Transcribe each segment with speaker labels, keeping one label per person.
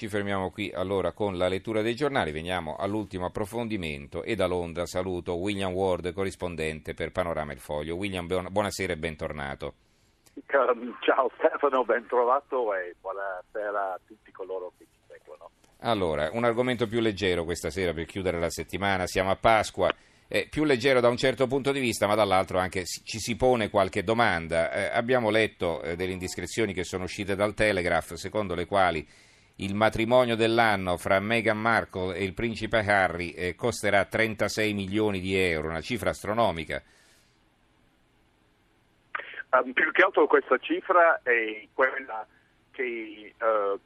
Speaker 1: Ci fermiamo qui allora con la lettura dei giornali, veniamo all'ultimo approfondimento e da Londra saluto William Ward, corrispondente per Panorama Il Foglio. William, buonasera e bentornato.
Speaker 2: Ciao Stefano, ben trovato e buonasera a tutti coloro che ci seguono.
Speaker 1: Allora, un argomento più leggero questa sera per chiudere la settimana, siamo a Pasqua. Eh, più leggero da un certo punto di vista, ma dall'altro anche ci si pone qualche domanda. Eh, abbiamo letto eh, delle indiscrezioni che sono uscite dal Telegraph, secondo le quali il matrimonio dell'anno fra Meghan Markle e il principe Harry eh, costerà 36 milioni di euro, una cifra astronomica.
Speaker 2: Um, più che altro questa cifra è quella che uh,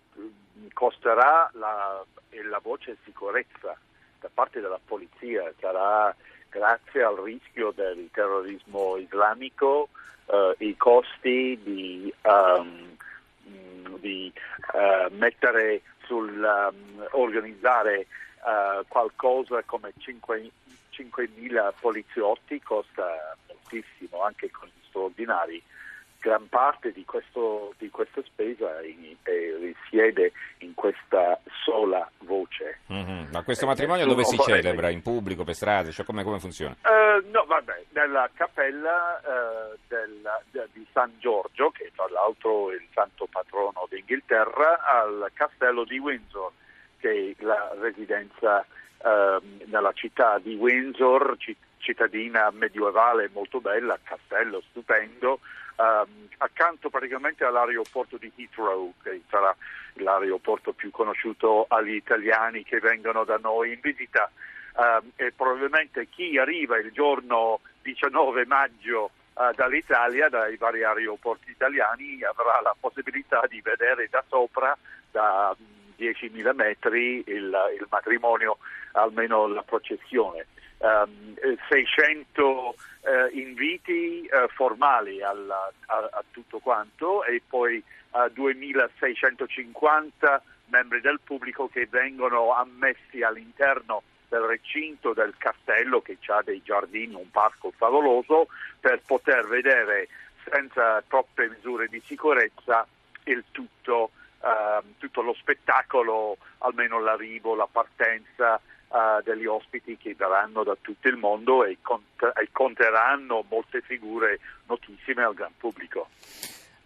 Speaker 2: costerà la, la voce sicurezza da parte della polizia, sarà grazie al rischio del terrorismo islamico uh, i costi di um, di uh, mettere sul um, organizzare uh, qualcosa come 5, 5.000 poliziotti costa moltissimo anche con gli straordinari gran parte di, questo, di questa spesa in, eh, risiede in questa sola voce.
Speaker 1: Mm-hmm. Ma questo matrimonio eh, dove si celebra? In pubblico, per strada? Cioè, come, come funziona?
Speaker 2: Uh, no, vabbè, nella cappella uh, del, de, di San Giorgio, che tra l'altro è il santo patrono d'Inghilterra, al castello di Windsor, che è la residenza uh, nella città di Windsor, cittadina medievale molto bella, castello stupendo, um, accanto praticamente all'aeroporto di Heathrow, che sarà l'aeroporto più conosciuto agli italiani che vengono da noi in visita. Um, e probabilmente chi arriva il giorno 19 maggio uh, dall'Italia, dai vari aeroporti italiani, avrà la possibilità di vedere da sopra, da 10.000 metri, il, il matrimonio, almeno la processione um, 600 uh, inviti uh, formali alla, a, a, tutto quanto e poi uh, 2650 membri del pubblico che vengono ammessi all'interno del recinto del castello che ha dei giardini, un parco favoloso per poter vedere senza troppe misure di sicurezza il tutto, uh, tutto lo spettacolo, almeno l'arrivo, la partenza, uh, degli ospiti che verranno da tutto il mondo e, cont- e conteranno molte figure notissime al gran pubblico.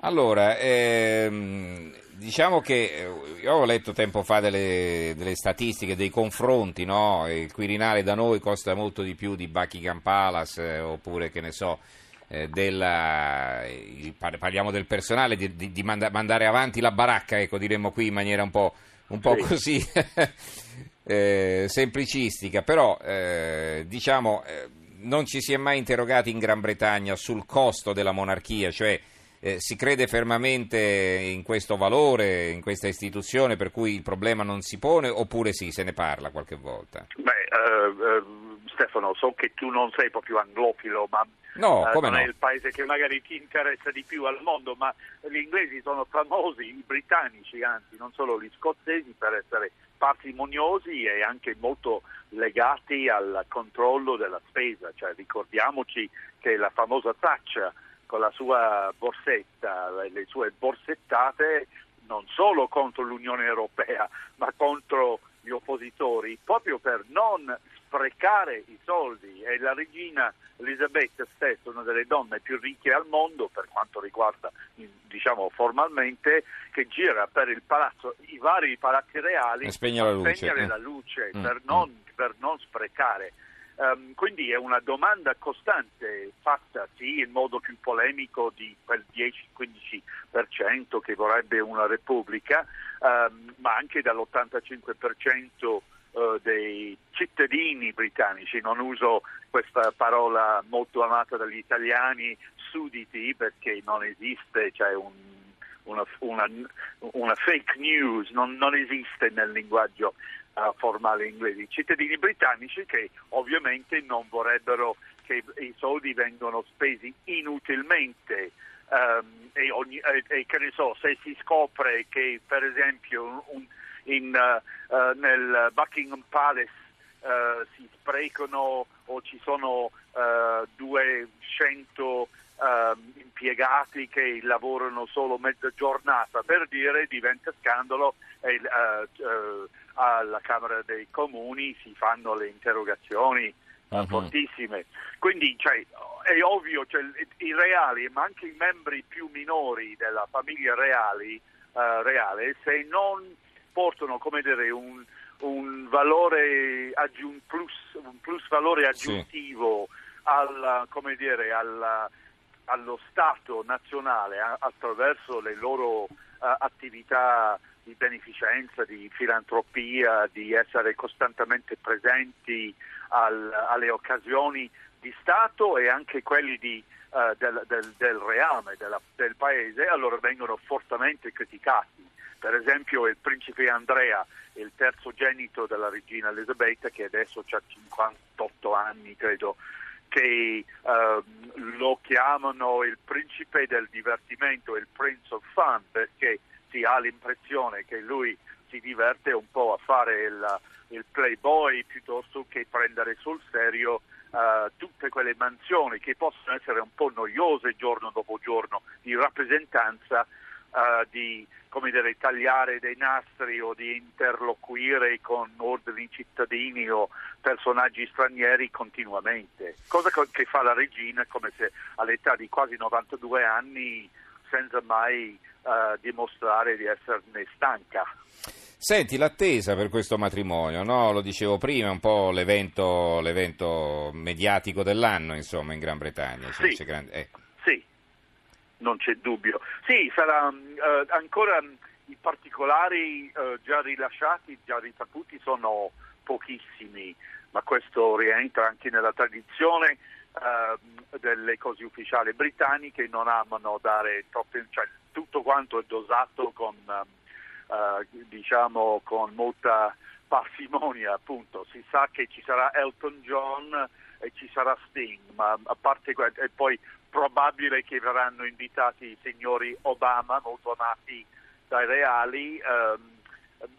Speaker 1: Allora, ehm, diciamo che eh, io ho letto tempo fa delle, delle statistiche, dei confronti, no? il Quirinale da noi costa molto di più di Buckingham Palace eh, oppure che ne so, eh, della, parliamo del personale, di, di, di manda, mandare avanti la baracca, ecco, diremmo qui in maniera un po', un po sì. così. eh, semplicistica, però eh, diciamo eh, non ci si è mai interrogati in Gran Bretagna sul costo della monarchia, cioè eh, si crede fermamente in questo valore, in questa istituzione, per cui il problema non si pone, oppure sì, se ne parla qualche volta?
Speaker 2: Beh, eh, Stefano, so che tu non sei proprio anglofilo, ma
Speaker 1: no,
Speaker 2: non
Speaker 1: no?
Speaker 2: è il paese che magari ti interessa di più al mondo, ma gli inglesi sono famosi, i britannici anzi, non solo gli scozzesi, per essere parsimoniosi e anche molto legati al controllo della spesa, cioè ricordiamoci che la famosa Thatcher con la sua borsetta, le sue borsettate non solo contro l'Unione Europea ma contro gli oppositori, proprio per non sprecare i soldi e la regina Elisabetta stessa, una delle donne più ricche al mondo per quanto riguarda diciamo formalmente, che gira per il palazzo, i vari palazzi reali
Speaker 1: e spegne la luce,
Speaker 2: spegnere
Speaker 1: eh.
Speaker 2: la luce mm. per, non, mm. per non sprecare. Um, quindi è una domanda costante fatta sì in modo più polemico di quel 10-15% che vorrebbe una repubblica, um, ma anche dall'85% uh, dei cittadini britannici, non uso questa parola molto amata dagli italiani, sudditi, perché non esiste, cioè un, una, una, una, fake news, non, non esiste nel linguaggio formale inglese, i cittadini britannici che ovviamente non vorrebbero che i soldi vengano spesi inutilmente um, e, ogni, e, e, che ne so, se si scopre che per esempio un, in, uh, uh, nel Buckingham Palace uh, si sprecano o ci sono 200 impiegati che lavorano solo mezza giornata, per dire diventa scandalo e uh, uh, alla Camera dei Comuni si fanno le interrogazioni uh-huh. fortissime. Quindi cioè, è ovvio, cioè, i reali, ma anche i membri più minori della famiglia reali, reale, se non portano come dire, un, un valore aggiun- plus, un plus valore aggiuntivo sì. al, come dire, al, allo Stato nazionale attraverso le loro uh, attività di beneficenza, di filantropia, di essere costantemente presenti al, alle occasioni di Stato e anche quelli di, uh, del, del, del, reame della, del paese, allora vengono fortemente criticati. Per esempio il principe Andrea, il terzogenito della regina Elisabetta, che adesso ha 58 anni, credo, che uh, lo chiamano il principe del divertimento, il Prince of Fun, perché si ha l'impressione che lui si diverte un po' a fare il, il playboy piuttosto che prendere sul serio uh, tutte quelle mansioni che possono essere un po' noiose giorno dopo giorno di rappresentanza uh, di come dire, tagliare dei nastri o di interloquire con ordini cittadini o personaggi stranieri continuamente, cosa che fa la regina come se all'età di quasi 92 anni senza mai uh, dimostrare di esserne stanca.
Speaker 1: Senti, l'attesa per questo matrimonio, no? lo dicevo prima, è un po' l'evento, l'evento mediatico dell'anno insomma, in Gran Bretagna.
Speaker 2: Sì. Grande... Ecco non c'è dubbio. Sì, sarà uh, ancora i particolari uh, già rilasciati, già risaputi sono pochissimi, ma questo rientra anche nella tradizione uh, delle cose ufficiali britanniche, non amano dare troppo, cioè tutto quanto è dosato con, diciamo, con molta parsimonia, appunto. Si sa che ci sarà Elton John e ci sarà Sting, ma a parte e poi probabile che verranno invitati i signori Obama, molto amati dai reali, ehm,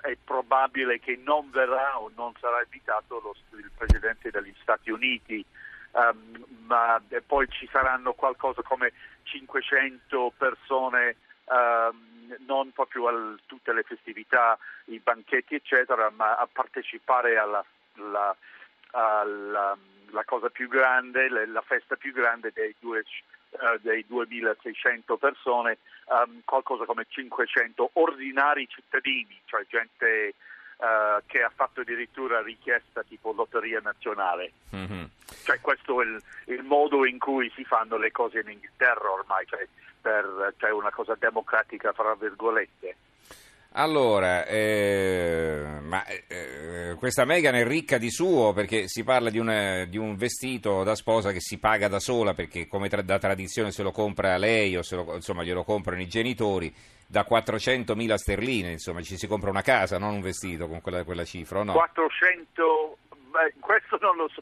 Speaker 2: è probabile che non verrà o non sarà invitato lo, il Presidente degli Stati Uniti, um, ma poi ci saranno qualcosa come 500 persone, um, non proprio a tutte le festività, i banchetti eccetera, ma a partecipare alla, alla, alla la cosa più grande, la festa più grande dei, due, uh, dei 2600 persone, um, qualcosa come 500 ordinari cittadini, cioè gente uh, che ha fatto addirittura richiesta tipo lotteria nazionale. Mm-hmm. Cioè, questo è il, il, modo in cui si fanno le cose in Inghilterra ormai, cioè, per, cioè una cosa democratica, fra virgolette.
Speaker 1: Allora, eh, ma eh, questa Meghan è ricca di suo perché si parla di, una, di, un vestito da sposa che si paga da sola perché come tra, da tradizione se lo compra lei o lo, insomma, glielo comprano i genitori da 400.000 sterline, insomma ci si compra una casa, non un vestito con quella, quella cifra, no?
Speaker 2: 400, beh, questo non lo so.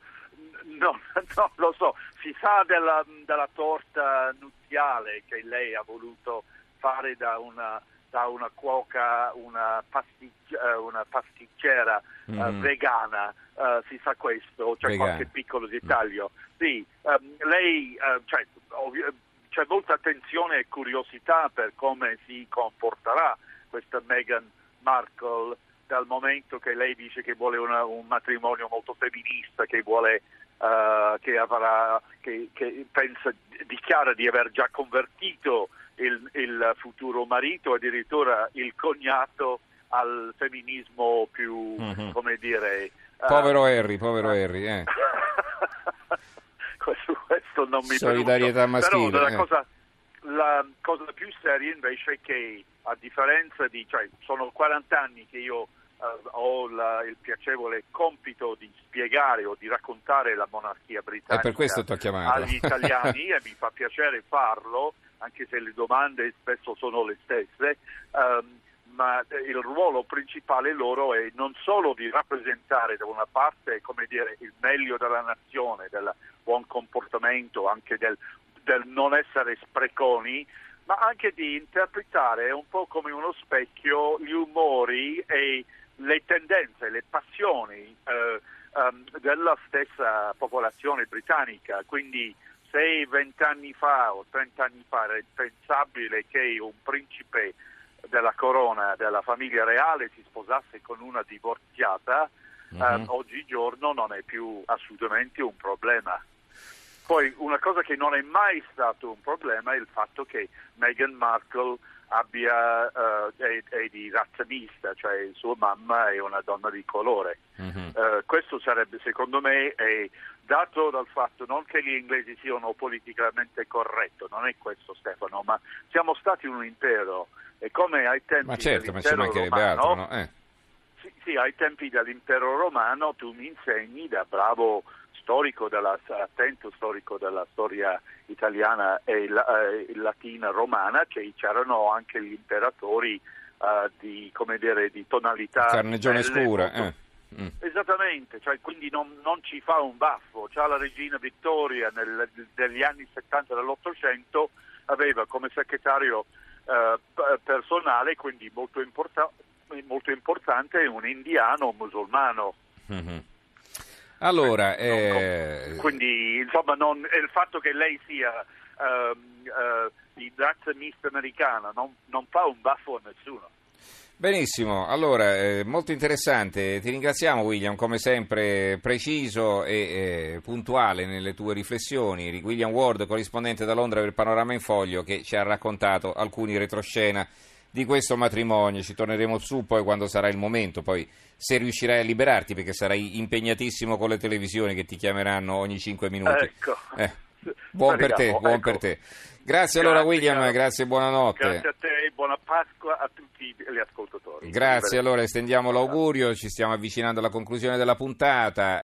Speaker 2: No, non lo so, si sa della, della torta nuziale che lei ha voluto fare da una da una cuoca, una, pasticc- eh, una pasticcera mm. uh, vegana, uh, si sa questo, c'è Vegana. qualche piccolo dettaglio. Mm. Sì, um, lei, uh, cioè, ovvio, c'è molta attenzione e curiosità per come si comporterà questa Meghan Markle dal momento che lei dice che vuole una, un matrimonio molto femminista, che vuole Uh, che, avrà, che, che pensa, dichiara di aver già convertito il, il futuro marito, addirittura il cognato al femminismo più, mm-hmm. come dire...
Speaker 1: Povero uh, Harry, povero uh, Harry, eh.
Speaker 2: questo, questo, non mi
Speaker 1: Solidarietà
Speaker 2: preoccupa.
Speaker 1: maschile.
Speaker 2: Però
Speaker 1: la,
Speaker 2: eh. cosa, la cosa più seria invece è che a differenza di... Cioè, sono 40 anni che io Uh, ho la, il piacevole compito di spiegare o di raccontare la monarchia britannica agli italiani e mi fa piacere farlo anche se le domande spesso sono le stesse, um, ma il ruolo principale loro è non solo di rappresentare da una parte dire, il meglio della nazione, del buon comportamento, anche del, del non essere spreconi, ma anche di interpretare un po' come uno specchio gli umori e le tendenze, le passioni eh, um, de, della stessa popolazione britannica, quindi se vent'anni fa o trent'anni fa era impensabile che un principe della corona della famiglia reale si sposasse con una divorziata, mm-hmm. eh, oggigiorno non è più assolutamente un problema. Poi una cosa che non è mai stato un problema è il fatto che Meghan Markle abbia, uh, è, è, di razza mista, cioè sua mamma è una donna di colore. Mm-hmm. Uh, questo sarebbe, secondo me, è dato dal fatto non che gli inglesi siano politicamente corretti, non è questo Stefano, ma siamo stati un impero e come ai tempi
Speaker 1: ma certo,
Speaker 2: dell'impero
Speaker 1: ma
Speaker 2: romano,
Speaker 1: altro, no? eh.
Speaker 2: sì, sì, ai tempi dell'impero romano tu mi insegni da bravo storico della, attento storico della storia italiana e eh, latina romana che c'erano anche gli imperatori uh, di, dire, di, tonalità
Speaker 1: carnegione scura eh.
Speaker 2: Mm. esattamente cioè, quindi non, non, ci fa un baffo già la regina Vittoria nel, negli anni 70 dell'Ottocento aveva come segretario uh, personale quindi molto, importa- molto importante un indiano musulmano
Speaker 1: mm-hmm. Allora, eh...
Speaker 2: quindi insomma non, il fatto che lei sia uh, uh, di razza mista americana non, non, fa un baffo a nessuno.
Speaker 1: Benissimo, allora eh, molto interessante, ti ringraziamo William come sempre preciso e eh, puntuale nelle tue riflessioni, William Ward corrispondente da Londra per Panorama in Foglio che ci ha raccontato alcuni retroscena di questo matrimonio. Ci torneremo su poi quando sarà il momento, poi se riuscirai a liberarti perché sarai impegnatissimo con le televisioni che ti chiameranno ogni 5 minuti.
Speaker 2: Ecco.
Speaker 1: Eh, buon per te, buon ecco. per te. Grazie, grazie allora William, grazie, grazie e buonanotte.
Speaker 2: Grazie a te e buona Pasqua a tutti gli ascoltatori.
Speaker 1: Grazie, allora estendiamo l'augurio, ci stiamo avvicinando alla conclusione della puntata.